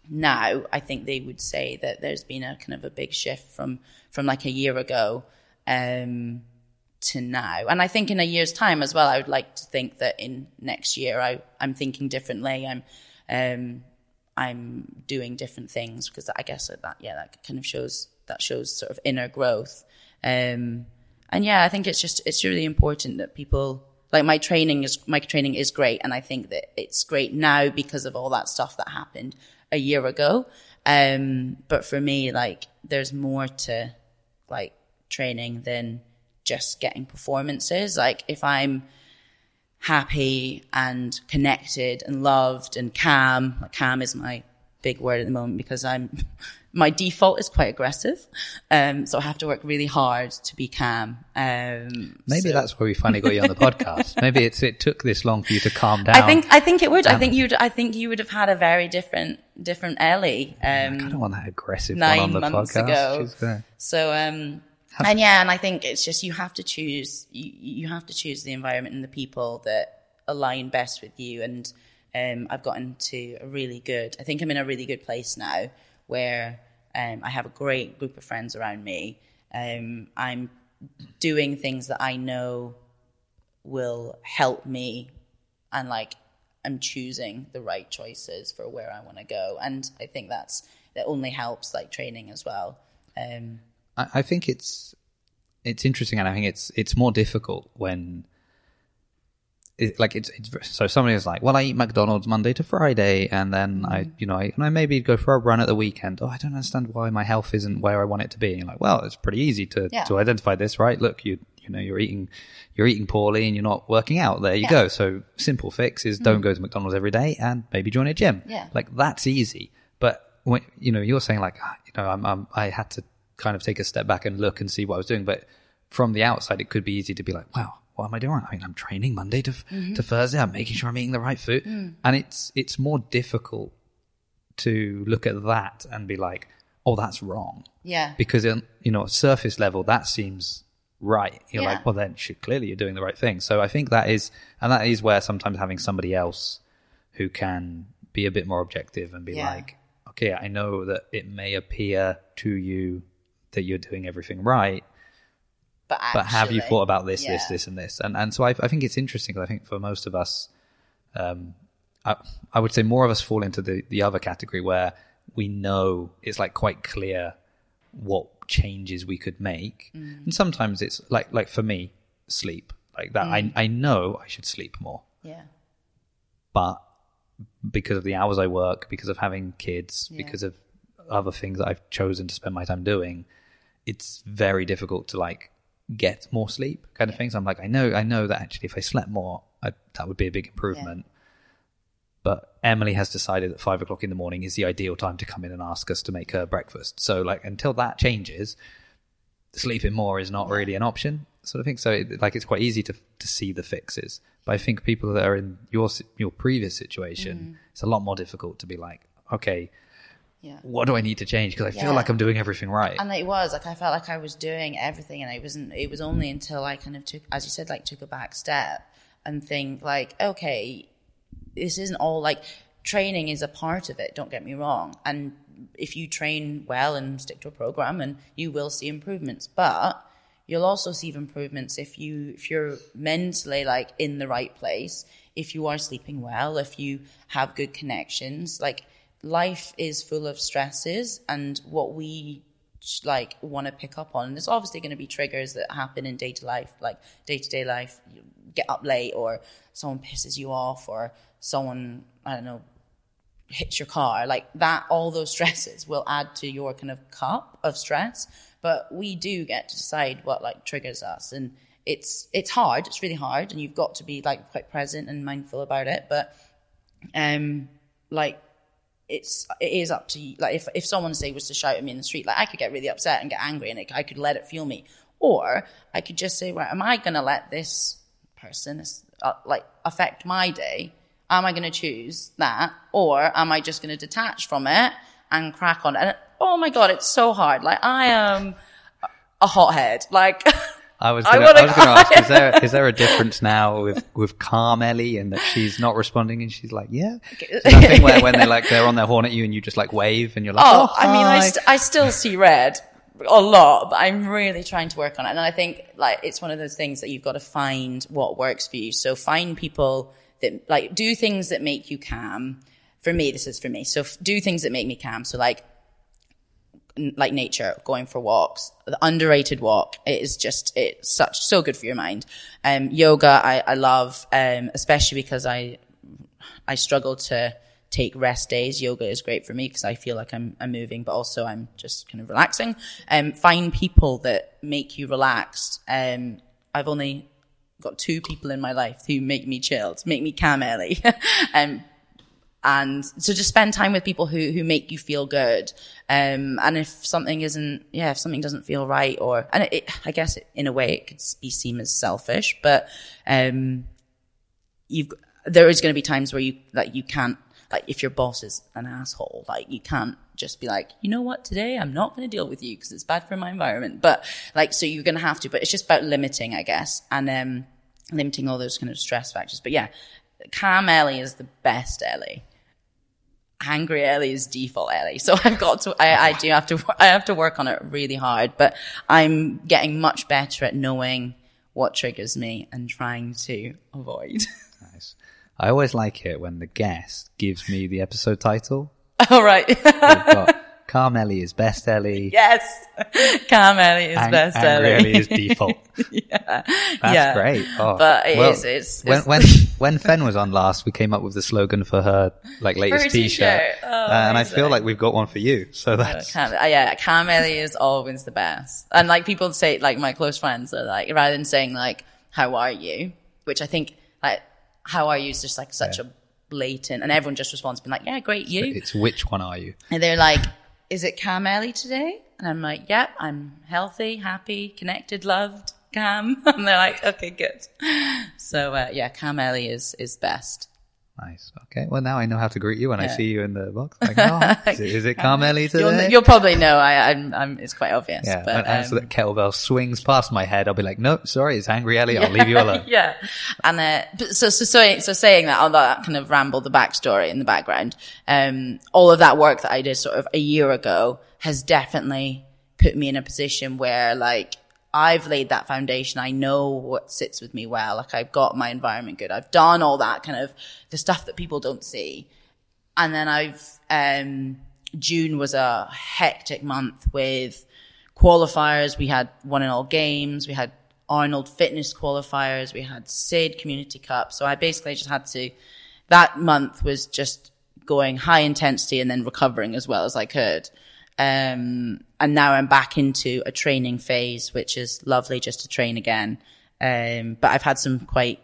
now I think they would say that there's been a kind of a big shift from from like a year ago um to now. And I think in a year's time as well I would like to think that in next year I I'm thinking differently. I'm um I'm doing different things because I guess that yeah that kind of shows that shows sort of inner growth. Um and yeah, I think it's just it's really important that people like my training is my training is great, and I think that it's great now because of all that stuff that happened a year ago. Um, but for me, like there's more to like training than just getting performances. Like if I'm happy and connected and loved and calm, calm is my big word at the moment because I'm [LAUGHS] my default is quite aggressive. Um, so I have to work really hard to be calm. Um, Maybe so. that's why we finally got you on the [LAUGHS] podcast. Maybe it's, it took this long for you to calm down. I think, I think it would. I think you'd, I think you would have had a very different, different Ellie. Um, I don't want that aggressive nine one on the months podcast. ago. So, um, and yeah, and I think it's just, you have to choose, you, you have to choose the environment and the people that align best with you. And, um, I've gotten to a really good, I think I'm in a really good place now where um, I have a great group of friends around me. Um, I'm doing things that I know will help me, and like I'm choosing the right choices for where I want to go. And I think that's that only helps like training as well. Um, I, I think it's it's interesting, and I think it's it's more difficult when it, like it's, it's so somebody is like, well, I eat McDonald's Monday to Friday, and then I, mm. you know, I, and I maybe go for a run at the weekend. Oh, I don't understand why my health isn't where I want it to be. And you're like, well, it's pretty easy to yeah. to identify this, right? Look, you you know, you're eating you're eating poorly and you're not working out. There you yeah. go. So simple fix is mm. don't go to McDonald's every day and maybe join a gym. Yeah, like that's easy. But when you know, you're saying like, ah, you know, I'm, I'm I had to kind of take a step back and look and see what I was doing, but from the outside, it could be easy to be like, wow, what am I doing? I mean, I'm training Monday to mm-hmm. to Thursday. I'm making sure I'm eating the right food, mm. and it's it's more difficult to look at that and be like, oh, that's wrong. Yeah. Because in, you know, surface level, that seems right. You're yeah. like, well, then clearly you're doing the right thing. So I think that is, and that is where sometimes having somebody else who can be a bit more objective and be yeah. like, okay, I know that it may appear to you that you're doing everything right, but, actually, but have you thought about this, yeah. this, this, and this? And and so I, I think it's interesting I think for most of us, um, I, I would say more of us fall into the the other category where we know it's like quite clear what changes we could make, mm. and sometimes it's like like for me, sleep like that. Mm. I I know I should sleep more. Yeah. But because of the hours I work, because of having kids, because of other things that I've chosen to spend my time doing, it's very difficult to like get more sleep kind of things. I'm like, I know, I know that actually if I slept more, I, that would be a big improvement. But Emily has decided that five o'clock in the morning is the ideal time to come in and ask us to make her breakfast. So like until that changes, sleeping more is not really an option, sort of thing. So it, like it's quite easy to to see the fixes. But I think people that are in your your previous situation, mm. it's a lot more difficult to be like, okay, Yeah. what do I need to change? Because I feel like I'm doing everything right. And it was like I felt like I was doing everything, and it wasn't. It was only until I kind of took, as you said, like took a back step and think like, okay, this isn't all like training is a part of it. Don't get me wrong, and if you train well and stick to a program, and you will see improvements, but you'll also see improvements if you if you're mentally like in the right place if you are sleeping well if you have good connections like life is full of stresses and what we like want to pick up on. And there's obviously going to be triggers that happen in day to life like day to day life you get up late or someone pisses you off or someone i don't know hits your car. Like that all those [LAUGHS] stresses will add to your kind of cup of stress. But we do get to decide what like triggers us. And it's it's hard. It's really hard. And you've got to be like quite present and mindful about it. But um like it's it is up to you. Like if if someone say was to shout at me in the street like i could get really upset and get angry and it, i could let it fuel me. Or i could just say right am i going to let this person uh, like affect my day? Am i going to choose that? Or am i just going to detach from it and crack on? And oh my god it's so hard. Like i am a hothead. Like [LAUGHS] I was I gonna, I wanna was going to ask, is there is there a difference now with with calm Ellie and that she's not responding and she's like, yeah, Is that thing where when they [LAUGHS] like they're on their horn at you and you just like wave and you're like, Oh, oh, I mean, I, st- I still see red a lot, but I'm really trying to work on it. And I think like it's one of those things that you've got to find what works for you. So find people that like do things that make you calm. For me, this is for me. So f- do things that make me calm. So like like nature, going for walks. The underrated walk it is just it's such so good for your mind. Um, yoga I, I love, um, especially because I I struggle to take rest days. Yoga is great for me because I feel like I'm, I'm moving, but also I'm just kind of relaxing. Um, find people that make you relaxed. Um, I've only got two people in my life who make me chilled, make me calm early. [LAUGHS] um, and so just spend time with people who, who make you feel good. Um, and if something isn't, yeah, if something doesn't feel right or, and it, it, I guess it, in a way it could be seen as selfish, but, um, you've, there is going to be times where you, like, you can't, like, if your boss is an asshole, like, you can't just be like, you know what, today I'm not going to deal with you because it's bad for my environment. But, like, so you're going to have to, but it's just about limiting, I guess, and, um, limiting all those kind of stress factors. But yeah, calm Ellie is the best Ellie angry Ellie is default Ellie. So I've got to, I, I do have to, I have to work on it really hard, but I'm getting much better at knowing what triggers me and trying to avoid. [LAUGHS] Nice. I always like it when the guest gives me the episode title. [LAUGHS] All right. Calm Ellie is best Ellie. [LAUGHS] yes. Calm Ellie is Ang- best Ellie. Ellie is [LAUGHS] default. yeah. That's yeah. great. Oh, But it well, is, it's- when it's- when when Fen was on last, we came up with the slogan for her like latest her T-shirt. Oh, Uh, and I feel like we've got one for you. So that's Calm, uh, yeah, calm Ellie is always the best. And like people say, like my close friends are like, rather than saying like, how are you? Which I think like, how are you is just like such Yeah. a blatant, and everyone just responds being like, yeah, great, you. it's which one are you? And they're like, is it calm Ellie today? And I'm like, yep, I'm healthy, happy, connected, loved, calm. [LAUGHS] And they're like, okay, good. So, uh, yeah, calm Ellie is, is best. Nice. Okay. Well, now I know how to greet you when I see you in the box. [LAUGHS] Like, oh, is, it, is it Calm Ellie You'll, today? you'll probably know. I, I'm, I'm, it's quite obvious. yeah. but, and as um, the kettlebell swings past my head, I'll be like, no, sorry, it's Angry Ellie. I'll leave you alone. [LAUGHS] yeah. And uh, so, so so so saying that, on that kind of ramble, the backstory in the background, um, all of that work that I did sort of a year ago has definitely put me in a position where like I've laid that foundation. I know what sits with me well. Like I've got my environment good. I've done all that kind of the stuff that people don't see. And then I've, um, June was a hectic month with qualifiers. We had one in all games. We had Arnold fitness qualifiers. We had SID community cup. So I basically just had to that month was just going high intensity and then recovering as well as I could. Um, and now I'm back into a training phase, which is lovely just to train again. Um, but I've had some quite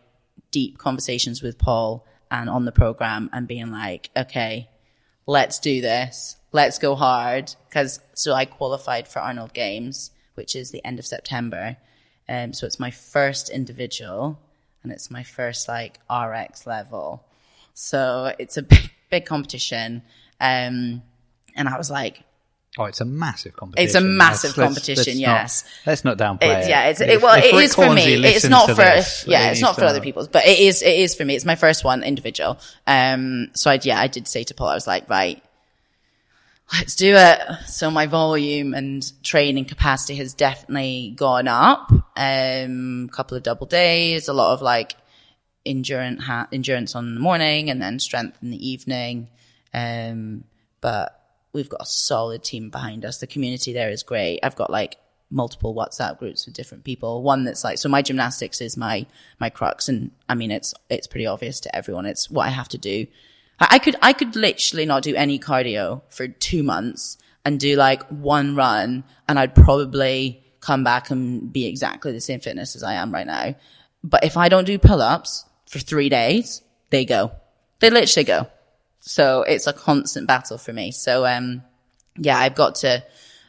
deep conversations with Paul and on the program and being like, okay, let's do this. Let's go hard. Cause so I qualified for Arnold Games, which is the end of September. Um, so it's my first individual and it's my first like RX level. So it's a big, big competition. Um, and I was like, Oh, it's a massive competition. It's a massive Let's- let's- competition, let's yes. Not, let's not downplay it. yeah, it's it, well, if it Rick for me. It's not for this, yeah, it's not for other people's, but it is it is for me. It's my first one individual. Um, so I yeah, I did say to Paul, I was like, right, let's do it. So my volume and training capacity has definitely gone up. Um, couple of double days, a lot of like endurance ha- endurance on the morning and then strength in the evening. Um, but we've got a solid team behind us. The community there is great. I've got like multiple WhatsApp groups with different people. One that's like, so my gymnastics is my, my crux. And I mean, it's, it's pretty obvious to everyone. It's what I have to do. I, I could, I could literally not do any cardio for two months and do like one run and I'd probably come back and be exactly the same fitness as I am right now. But if I don't do pull ups for three days, they go. They literally go. So it's a constant battle for me. So, um, yeah, I've got to,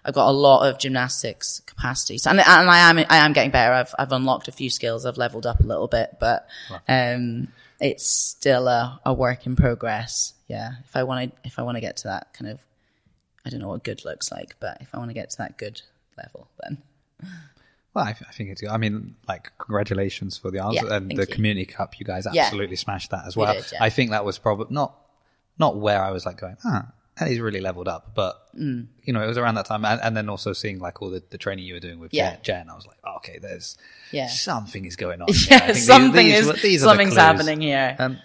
I've got a lot of gymnastics capacity. So, and, and I am, I am getting better. I've, I've unlocked a few skills. I've leveled up a little bit, but, um, it's still a, a work in progress. Yeah. If I want to, if I want to get to that kind of, I don't know what good looks like, but if I want to get to that good level, then Well, I, I think it's. I mean, like, congratulations for the answer Yeah, and the you. community cup. You guys Yeah. absolutely smashed that as We well. did, yeah. I think that was probably not not where I was like going. Ah, that is really leveled up. But Mm. you know, it was around that time, and, and then also seeing like all the, the training you were doing with Yeah. Jen. I was like, oh, okay, there's Yeah. something is going on. [LAUGHS] here. Yeah, think these- something these is, these the something's clues. happening here. Um,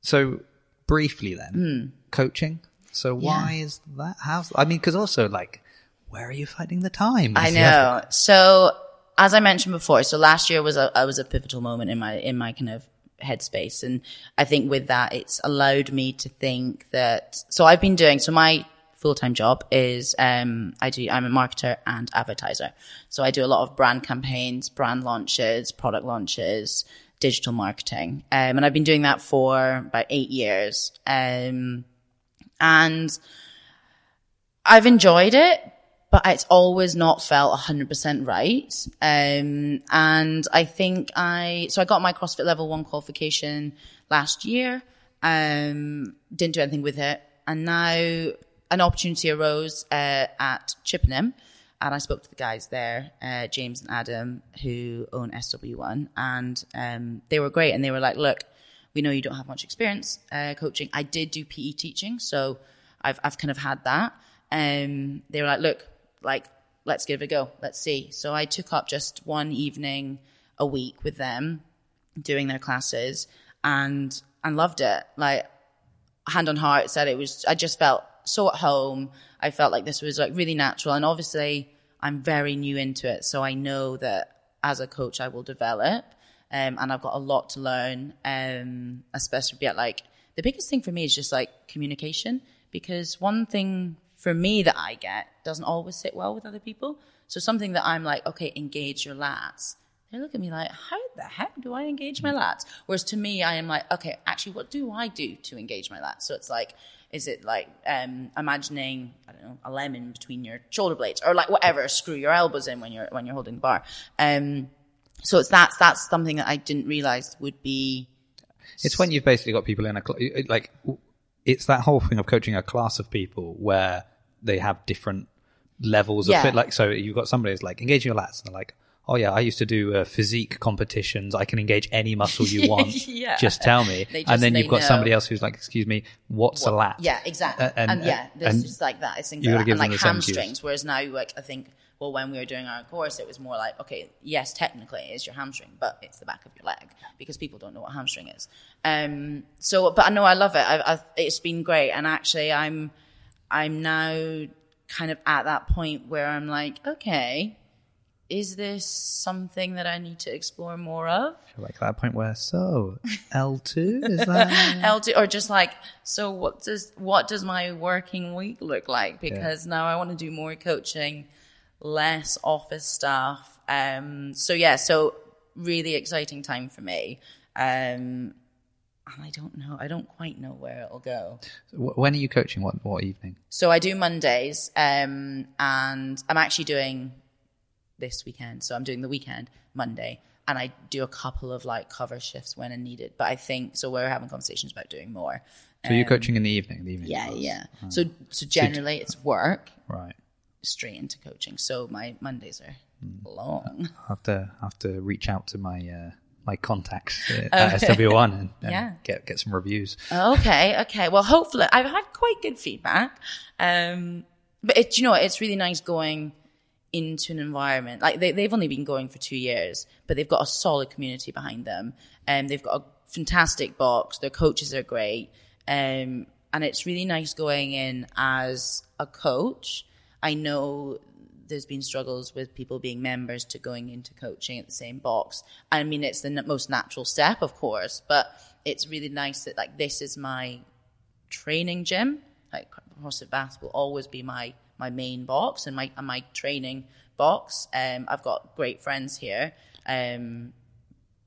so briefly then, coaching. So why is that? How's I mean, because also like, where are you finding the time? I [LAUGHS] know. So as I mentioned before, so last year was a I was a pivotal moment in my in my kind of headspace, and I think with that, it's allowed me to think that. So I've been doing so my full time job is um I do I'm a marketer and advertiser, so I do a lot of brand campaigns, brand launches, product launches. Digital marketing, um, and I've been doing that for about eight years. Um, and I've enjoyed it, but it's always not felt 100% right. Um, and I think I, so I got my CrossFit level one qualification last year. Um, didn't do anything with it. And now an opportunity arose, uh, at Chippenham. And I spoke to the guys there, uh, James and Adam, who own SW1, and um, they were great. And they were like, "Look, we know you don't have much experience uh, coaching. I did do PE teaching, so I've I've kind of had that. Um, they were like, look, like let's give it a go, let's see. So I took up just one evening a week with them, doing their classes, and and loved it. Like hand on heart, said it was. I just felt so at home. I felt like this was like really natural, and obviously I'm very new into it, so I know that as a coach I will develop um, and I've got a lot to learn, um, especially at like the biggest thing for me is just like communication because one thing for me that I get doesn't always sit well with other people. So something that I'm like, okay, engage your lats. They look at me like, how the heck do I engage my lats? Whereas to me, I am like, okay, actually, what do I do to engage my lats? So it's like, is it like um, imagining I don't know a lemon between your shoulder blades or like whatever? Screw your elbows in when you're when you're holding the bar. Um, so it's that's that's something that I didn't realize would be It's when you've basically got people in a cl- like it's that whole thing of coaching a class of people where they have different levels Yeah. of fit. Like so, you've got somebody who's like engaging your lats, and they're like, "Oh yeah, I used to do uh, physique competitions. I can engage any muscle you [LAUGHS] want. Yeah. Just tell me." [LAUGHS] Just- and then you've got know. somebody else who's like, "Excuse me, what's a lat?" Yeah, exactly. Uh, and, and- yeah, there's and just like that. It's things like that. give And them like the same hamstrings. Whereas now, like I think, well, when we were doing our course, it was more like, okay, yes, technically it is your hamstring, but it's the back of your leg because people don't know what hamstring is. Um. So, but I know I love it. I've, I've, it's been great, and actually, I'm, I'm now kind of at that point where I'm like, okay, is this something that I need to explore more of? Like that point where, so L2 is that? [LAUGHS] L2 or just like so what does what does my working week look like because now I want to do more coaching less office staff um so yeah so really exciting time for me um and I don't know I don't quite know where it'll go Wh- when are you coaching? What what evening? so I do Mondays um and I'm actually doing this weekend so I'm doing the weekend Monday and I do a couple of like cover shifts when I'm needed but I think so we're having conversations about doing more So you're coaching in the evening. The evening. yeah, class. yeah. So so generally it's work Right. straight into coaching. So my Mondays are long. I have to I have to reach out to my uh, my contacts uh, [LAUGHS] at SW1 and, and Yeah. get get some reviews. okay, okay. Well, hopefully I've had quite good feedback. Um, but it, you know, it's really nice going into an environment like they, they've only been going for two years, but they've got a solid community behind them, and they've got a fantastic box. Their coaches are great, um, and it's really nice going in as a coach. I know there's been struggles with people being members to going into coaching at the same box. I mean, it's the n- most natural step, of course, but it's really nice that like this is my training gym. Like CrossFit Bath will always be my my main box and my and my training box. Um, I've got great friends here, um,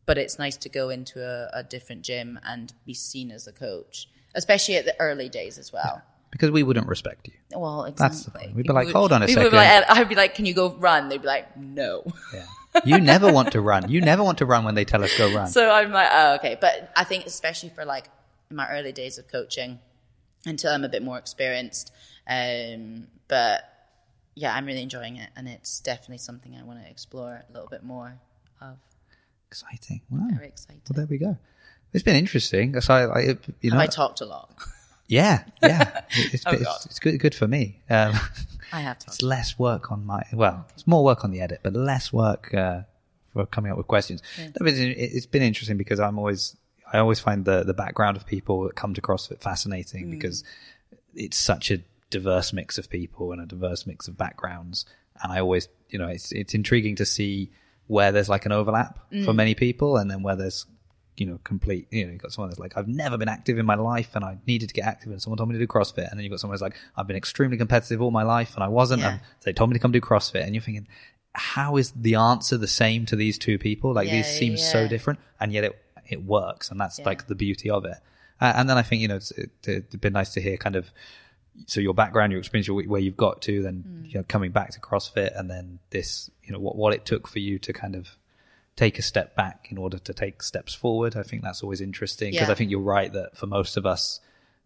but it's nice to go into a, a different gym and be seen as a coach, especially at the early days as well. Because we wouldn't respect you. Well, That's the exactly. point. We'd be like, "Hold on a second. like- I'd be like, "Can you go run?" They'd be like, "No." Yeah. You never want to run. You never want to run when they tell us go run. So I'm like, oh, okay. But I think especially for like my early days of coaching until I'm a bit more experienced. Um, but yeah, I'm really enjoying it. And it's definitely something I want to explore a little bit more of. Exciting. Wow. Very excited. Well, there we go. It's been interesting. So I, I you know, Have I talked a lot? Yeah, yeah. [LAUGHS] It's, Oh, it's, it's good, good for me. Um, I have to. [LAUGHS] it's less work on my well it's more work on the edit but less work uh, for coming up with questions No, it's, it's been interesting because i'm always i always find the the background of people that come to crossfit fascinating because it's such a diverse mix of people and a diverse mix of backgrounds and i always you know it's it's intriguing to see where there's like an overlap for many people and then where there's you know, complete, you know, you've got someone that's like, I've never been active in my life and I needed to get active and someone told me to do CrossFit. And then you've got someone who's like, I've been extremely competitive all my life and I wasn't. Yeah. And they told me to come do CrossFit. And you're thinking, how is the answer the same to these two people? Like Yeah, these seem yeah. so different and yet it, it works. And that's like the beauty of it. Uh, and then I think, you know, it's, it, it'd been nice to hear kind of, so your background, your experience, your, where you've got to, then Mm. you know, coming back to CrossFit, and then this, you know, what what it took for you to kind of take a step back in order to take steps forward. I think that's always interesting because Yeah. I think you're right that for most of us,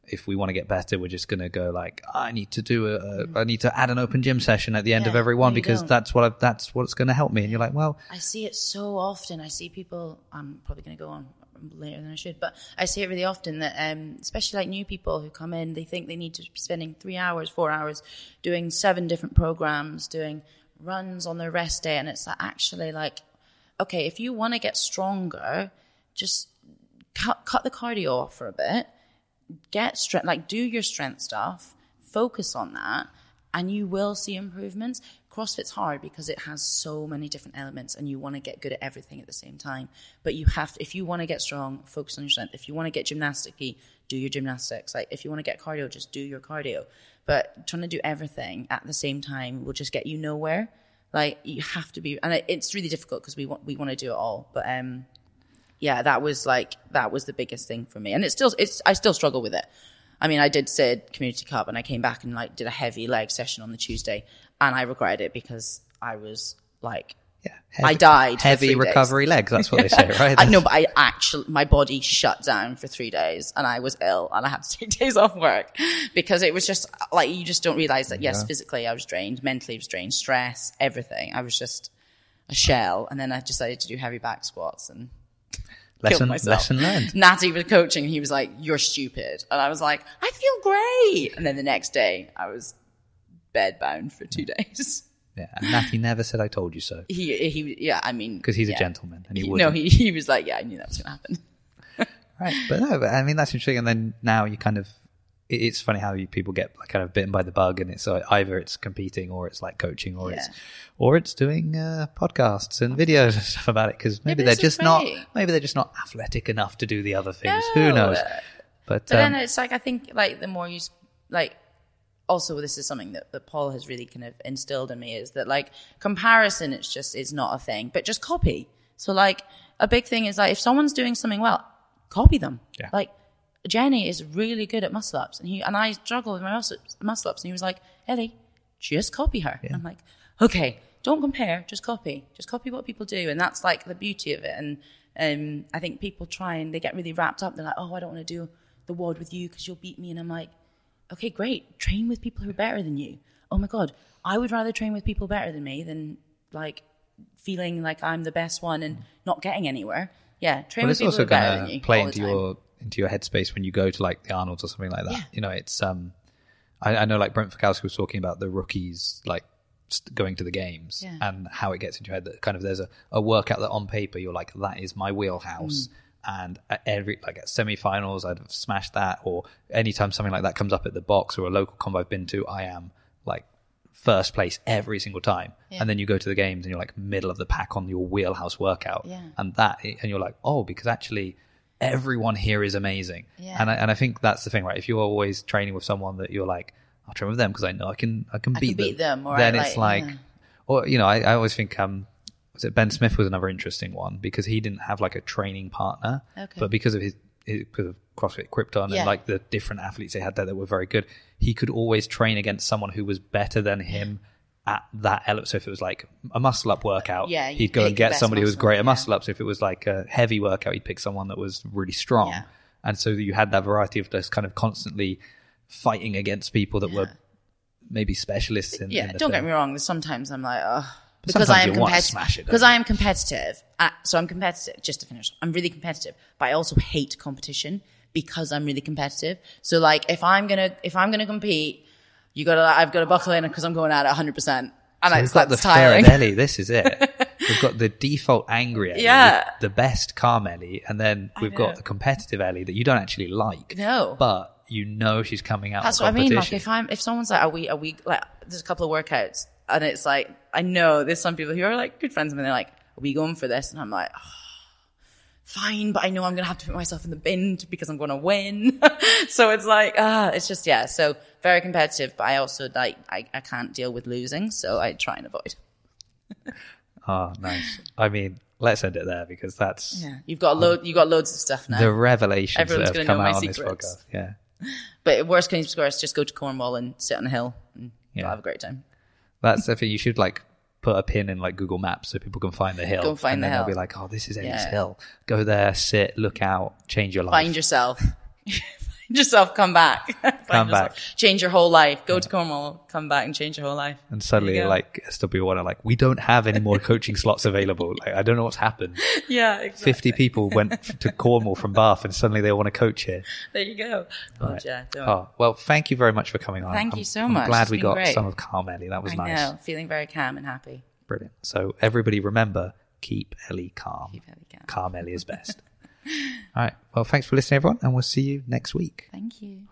if we want to get better, we're just going to go like, I need to do a, a I need to add an open gym session at the end of Mm. Every one because don't. that's what I, that's what's going to help me. And you're like, well, I see it so often. I see people. I'm probably going to go on later than I should, but I see it really often that, um, especially like new people who come in, they think they need to be spending three hours, four hours, doing seven different programs, doing runs on their rest day, and it's like actually like, okay, if you want to get stronger, just cut cut the cardio off for a bit, get strength, like do your strength stuff, focus on that, and you will see improvements. CrossFit's hard because it has so many different elements and you want to get good at everything at the same time. But you have to, if you want to get strong, focus on your strength. If you want to get gymnasticy, do your gymnastics. Like if you want to get cardio, just do your cardio. But trying to do everything at the same time will just get you nowhere. Like you have to be, and it's really difficult because we want, we want to do it all. But, um, yeah, that was like that was the biggest thing for me, and it's still it's I still struggle with it. I mean, I did Sid Community Cup, and I came back and like did a heavy leg session on the Tuesday, and I regretted it because I was like, yeah, I died Heavy three days. recovery legs. That's what they say, [LAUGHS] right? I know, but I actually my body shut down for three days, and I was ill, and I had to [LAUGHS] take days off work because it was just like you just don't realize that. Yes, physically I was drained, mentally I was drained, stress, everything. I was just a shell, and then I decided to do heavy back squats and [LAUGHS] lesson lesson learned. Natty was coaching and he was like, You're stupid. And I was like, I feel great. And then the next day I was bedbound for two days. Yeah, and Natty never said I told you so He, he, yeah, I mean, because he's yeah. a gentleman and he He- would. no, he, he was like, Yeah, I knew that was going to happen. [LAUGHS] Right, but no, but I mean that's interesting. And then now you kind of it- it's funny how you, people get like kind of bitten by the bug, and it's uh, either it's competing or it's like coaching or it's or it's doing uh, podcasts and videos and [LAUGHS] stuff about it because maybe they're just not maybe they're just not athletic enough to do the other things. Who knows? But, But um, then it's like I think like the more you like. Also, this is something that, that Paul has really kind of instilled in me is that like comparison, it's just it's not a thing, but just copy. So like a big thing is like if someone's doing something well, copy them. Yeah. Like Jenny is really good at muscle ups, and he and I struggle with my muscle muscle ups, and he was like, Ellie, just copy her. And I'm like, okay, don't compare, just copy, just copy what people do, and that's like the beauty of it. And um, I think people try and they get really wrapped up. They're like, oh, I don't want to do the WOD with you because you'll beat me, and I'm like, okay, great, train with people who are better than you. Oh my god, I would rather train with people better than me than like feeling like I'm the best one and not getting anywhere. Yeah, train Well, with people also who are better going than you. to play into your into your headspace when you go to like the Arnold's or something like that. Yeah. You know, it's um, I, I know like Brent Fikowski was talking about the rookies like going to the games Yeah. and how it gets into your head. That kind of there's a, a workout that on paper you're like that is my wheelhouse. Mm. And at every like at semi-finals, I'd have smashed that. Or anytime something like that comes up at the box or a local comp I've been to, I am like first place every single time. Yeah. And then you go to the games and you're like middle of the pack on your wheelhouse workout. Yeah. And that, and you're like, oh, because actually everyone here is amazing. Yeah. And I, and I think that's the thing, right? If you're always training with someone that you're like, I'll train with them because I know I can, I can I beat can beat them, or then I it's like- like, or, you know, I, I always think, um, it Ben Smith was another interesting one because he didn't have like a training partner, Okay. but because of his, his because of CrossFit Krypton Yeah. and like the different athletes they had there that were very good, he could always train against someone who was better than him at that element. So if it was like a muscle up workout, Yeah, he'd go and get somebody who was great at yeah. muscle ups. If it was like a heavy workout, he'd pick someone that was really strong. Yeah. And so you had that variety of just kind of constantly fighting against people that were maybe specialists in. yeah, in don't get me wrong. Sometimes I'm like, oh, because sometimes I am competitive. smash it, don't Because? I am competitive. Uh, so I'm competitive. Just to finish, I'm really competitive, but I also hate competition because I'm really competitive. So like, if I'm gonna if I'm gonna compete, you gotta I've got to buckle in because I'm going at 100, percent and We've it's got the tiring. Ellie. This is it. [LAUGHS] We've got the default angry Ellie, Yeah. the best calm Ellie, and then we've got the competitive Ellie that you don't actually like. No. but you know she's coming out. That's what I mean. Like if I'm if someone's like, are we are we like there's a couple of workouts and it's like I know there's some people who are like good friends mine. They're like, are we going for this? And I'm like, oh, fine, but I know I'm gonna have to put myself in the bin because I'm gonna win. [LAUGHS] so it's like ah, it's just yeah. So very competitive, but I also like I, I can't deal with losing, so I try and avoid. Oh, [LAUGHS] nice. I mean, let's end it there because that's Yeah, you've got a load. You've got loads of stuff now. the revelations Everyone's that have gonna come know out my on this podcast. Yeah. but worst case to worst, just go to Cornwall and sit on a hill and Yeah. you'll have a great time. That's the thing. You should like put a pin in like Google Maps so people can find the hill. Go find and the then they'll be like, "Oh, this is Ellie's Yeah. hill." Go there, sit, look out, change your life. Find yourself. [LAUGHS] [LAUGHS] Yourself. Come back. [LAUGHS] Come back. Change your whole life. Go to Cornwall. Come back and change your whole life. and suddenly, There you go. like SW1 are like, "We don't have any more coaching slots available." Like, I don't know what's happened. [LAUGHS] Yeah, exactly. Fifty people went to Cornwall from Bath, and suddenly they want to coach here. There you go. Oh, Right. yeah. Oh well, thank you very much for coming on. Thank I'm- you so I'm much. glad It's we got great. some of calm Ellie. That was I nice. know. Feeling very calm and happy. Brilliant. So everybody remember, keep Ellie calm. Keep Ellie calm. Calm Ellie is best. All right. Well, thanks for listening, everyone, and we'll see you next week. Thank you.